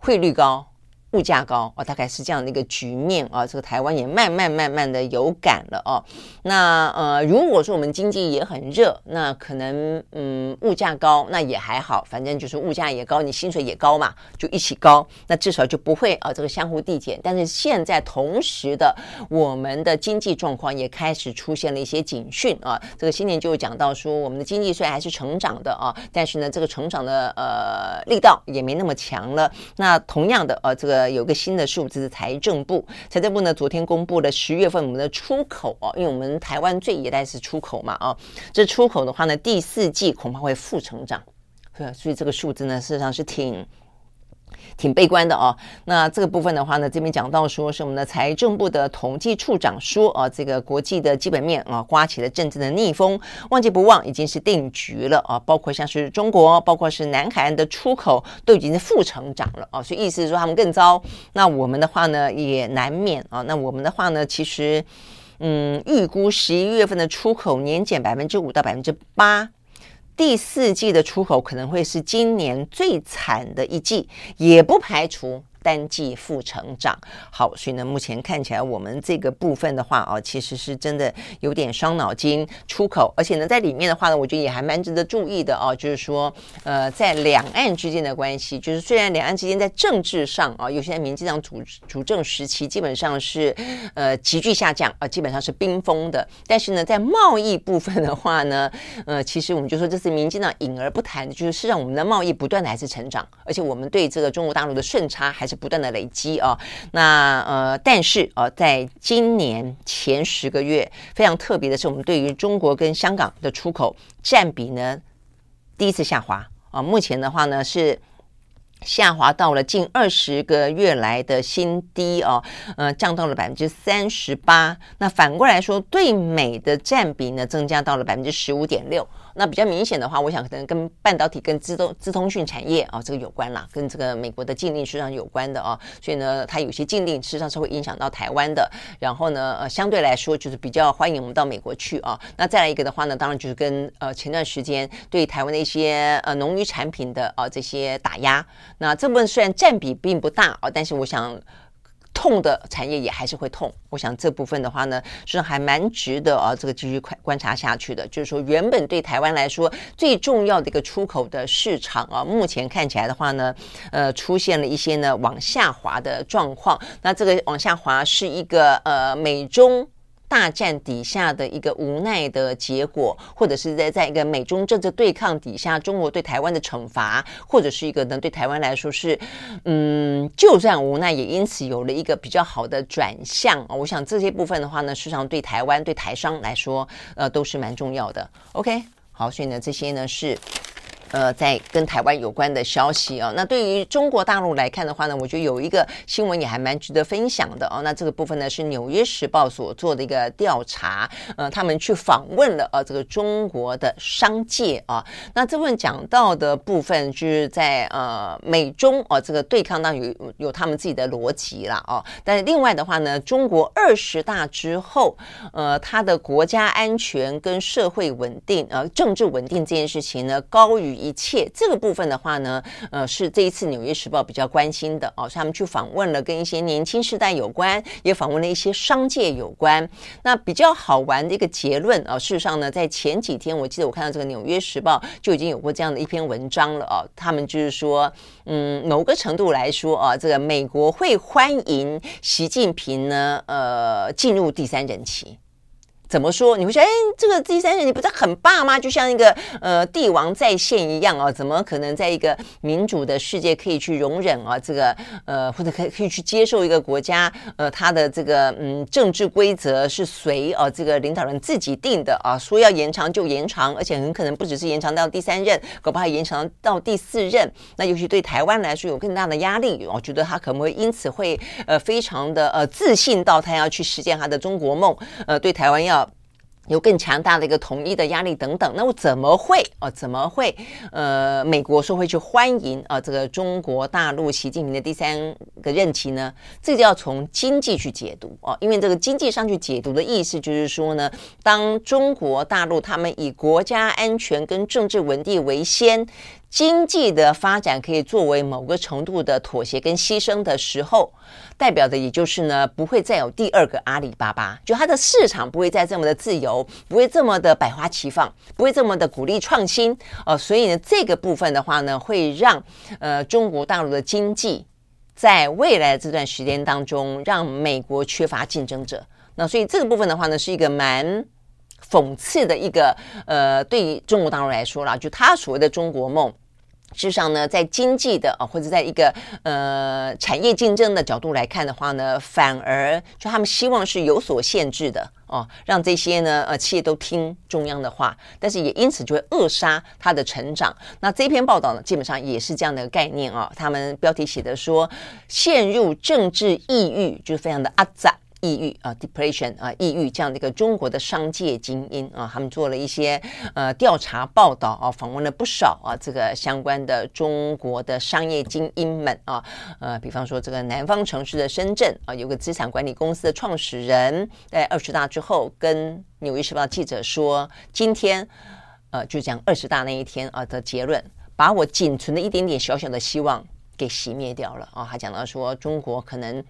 汇率高，物价高哦，大概是这样的一个局面啊。这个台湾也慢慢慢慢的有感了哦。那呃，如果说我们经济也很热，那可能嗯物价高那也还好，反正就是物价也高，你薪水也高嘛，就一起高，那至少就不会啊这个相互递减。但是现在同时的，我们的经济状况也开始出现了一些警讯啊。这个新年就讲到说，我们的经济虽然还是成长的啊，但是呢，这个成长的呃力道也没那么强了。那同样的呃这个。呃，有个新的数字，财政部，财政部呢昨天公布了十月份我们的出口哦，因为我们台湾最依赖是出口嘛啊，这出口的话呢，第四季恐怕会负成长，对，所以这个数字呢，事实上是挺。挺悲观的哦。那这个部分的话呢，这边讲到说是我们的财政部的统计处长说啊，这个国际的基本面啊，刮起了阵阵的逆风，旺季不旺已经是定局了啊。包括像是中国，包括是南海岸的出口都已经是负成长了啊。所以意思是说他们更糟。那我们的话呢，也难免啊。那我们的话呢，其实嗯，预估十一月份的出口年减百分之五到百分之八。第四季的出口可能会是今年最惨的一季，也不排除。单季负成长，好，所以呢，目前看起来我们这个部分的话啊，其实是真的有点伤脑筋。出口，而且呢，在里面的话呢，我觉得也还蛮值得注意的啊，就是说，呃，在两岸之间的关系，就是虽然两岸之间在政治上啊，有些在民进党主主政时期，基本上是呃急剧下降啊，基本上是冰封的，但是呢，在贸易部分的话呢，呃，其实我们就说这是民进党隐而不谈的，就是是让我们的贸易不断的还是成长，而且我们对这个中国大陆的顺差还。是不断的累积啊，那呃，但是呃，在今年前十个月非常特别的是，我们对于中国跟香港的出口占比呢第一次下滑啊，目前的话呢是下滑到了近二十个月来的新低哦，呃，降到了百分之三十八。那反过来说，对美的占比呢增加到了百分之十五点六。那比较明显的话，我想可能跟半导体、跟资通、资通讯产业啊，这个有关啦，跟这个美国的禁令实际上有关的啊，所以呢，它有些禁令实际上是会影响到台湾的。然后呢，呃，相对来说就是比较欢迎我们到美国去啊。那再来一个的话呢，当然就是跟呃前段时间对台湾的一些呃农渔产品的啊这些打压。那这部分虽然占比并不大啊，但是我想。痛的产业也还是会痛，我想这部分的话呢，是还蛮值得啊，这个继续观观察下去的。就是说，原本对台湾来说最重要的一个出口的市场啊，目前看起来的话呢，呃，出现了一些呢往下滑的状况。那这个往下滑是一个呃美中。大战底下的一个无奈的结果，或者是在在一个美中政治对抗底下，中国对台湾的惩罚，或者是一个呢对台湾来说是，嗯，就算无奈，也因此有了一个比较好的转向。我想这些部分的话呢，实际上对台湾对台商来说，呃，都是蛮重要的。OK，好，所以呢，这些呢是。呃，在跟台湾有关的消息啊，那对于中国大陆来看的话呢，我觉得有一个新闻也还蛮值得分享的哦。那这个部分呢是《纽约时报》所做的一个调查，呃，他们去访问了呃这个中国的商界啊。那这份讲到的部分就是在呃美中哦这个对抗当中有有他们自己的逻辑啦哦。但是另外的话呢，中国二十大之后，呃，它的国家安全跟社会稳定呃政治稳定这件事情呢高于。一切这个部分的话呢，呃，是这一次《纽约时报》比较关心的哦，他们去访问了跟一些年轻世代有关，也访问了一些商界有关。那比较好玩的一个结论啊，事实上呢，在前几天，我记得我看到这个《纽约时报》就已经有过这样的一篇文章了哦。他们就是说，嗯，某个程度来说啊，这个美国会欢迎习近平呢，呃，进入第三任期。怎么说？你会说，哎，这个第三任你不是很霸吗？就像一个呃帝王再现一样啊？怎么可能在一个民主的世界可以去容忍啊？这个呃，或者可以可以去接受一个国家呃，他的这个嗯政治规则是随啊这个领导人自己定的啊？说要延长就延长，而且很可能不只是延长到第三任，恐怕延长到第四任。那尤其对台湾来说有更大的压力，我觉得他可能会因此会呃非常的呃自信到他要去实现他的中国梦，呃，对台湾要。有更强大的一个统一的压力等等，那我怎么会哦？怎么会？呃，美国说会去欢迎啊这个中国大陆习近平的第三个任期呢？这就要从经济去解读哦，因为这个经济上去解读的意思就是说呢，当中国大陆他们以国家安全跟政治稳定为先。经济的发展可以作为某个程度的妥协跟牺牲的时候，代表的也就是呢，不会再有第二个阿里巴巴，就它的市场不会再这么的自由，不会这么的百花齐放，不会这么的鼓励创新哦。所以呢，这个部分的话呢，会让呃中国大陆的经济在未来这段时间当中，让美国缺乏竞争者。那所以这个部分的话呢，是一个蛮。讽刺的一个呃，对于中国大陆来说啦，就他所谓的中国梦，事实上呢，在经济的啊，或者在一个呃产业竞争的角度来看的话呢，反而就他们希望是有所限制的哦，让这些呢呃企业都听中央的话，但是也因此就会扼杀它的成长。那这篇报道呢，基本上也是这样的概念啊。他们标题写的说，陷入政治抑郁，就非常的阿杂。抑郁啊，depression 啊，抑郁这样的一个中国的商界精英啊，他们做了一些呃调查报道啊，访问了不少啊这个相关的中国的商业精英们啊，呃，比方说这个南方城市的深圳啊，有个资产管理公司的创始人，在二十大之后跟纽约时报记者说，今天呃就讲二十大那一天啊的结论，把我仅存的一点点小小的希望给熄灭掉了啊，还讲到说中国可能。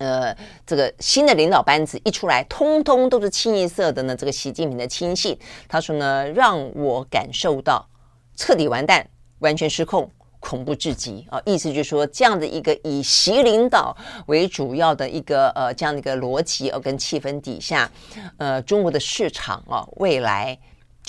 呃，这个新的领导班子一出来，通通都是清一色的呢。这个习近平的亲信，他说呢，让我感受到彻底完蛋、完全失控、恐怖至极啊！意思就是说，这样的一个以习领导为主要的一个呃这样的一个逻辑呃跟气氛底下，呃，中国的市场啊，未来。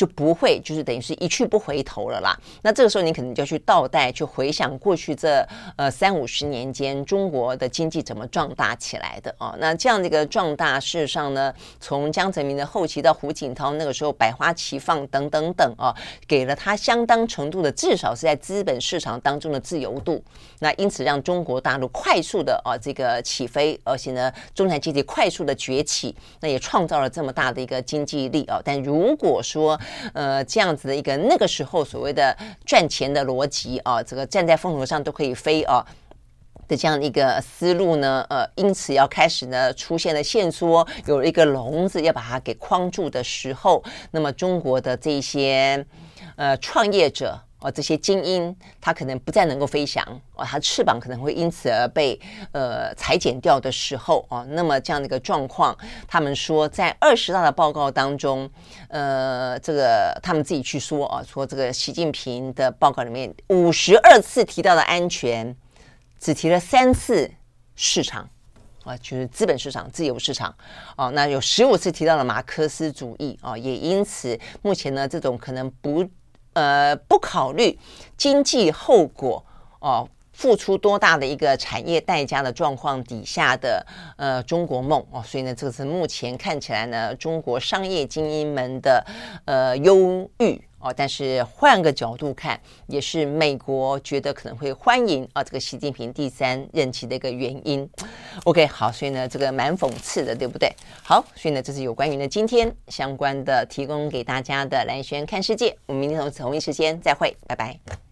就不会，就是等于是一去不回头了啦。那这个时候，你可能就要去倒带，去回想过去这呃三五十年间中国的经济怎么壮大起来的啊。那这样的一个壮大，事实上呢，从江泽民的后期到胡锦涛那个时候百花齐放等等等啊，给了他相当程度的，至少是在资本市场当中的自由度。那因此让中国大陆快速的啊这个起飞，而且呢中产阶级快速的崛起，那也创造了这么大的一个经济力啊。但如果说呃，这样子的一个那个时候所谓的赚钱的逻辑啊，这个站在风头上都可以飞啊的这样一个思路呢，呃，因此要开始呢出现了线索，有了一个笼子要把它给框住的时候，那么中国的这些呃创业者。哦，这些精英他可能不再能够飞翔哦，他翅膀可能会因此而被呃裁剪掉的时候哦，那么这样的一个状况，他们说在二十大的报告当中，呃，这个他们自己去说啊，说这个习近平的报告里面五十二次提到的安全，只提了三次市场啊，就是资本市场、自由市场哦，那有十五次提到了马克思主义啊，也因此目前呢，这种可能不。呃，不考虑经济后果哦，付出多大的一个产业代价的状况底下的呃中国梦哦，所以呢，这个是目前看起来呢，中国商业精英们的呃忧郁哦。但是换个角度看，也是美国觉得可能会欢迎啊这个习近平第三任期的一个原因。OK，好，所以呢，这个蛮讽刺的，对不对？好，所以呢，这是有关于呢今天相关的提供给大家的蓝轩看世界。我们明天同同一时间再会，拜拜。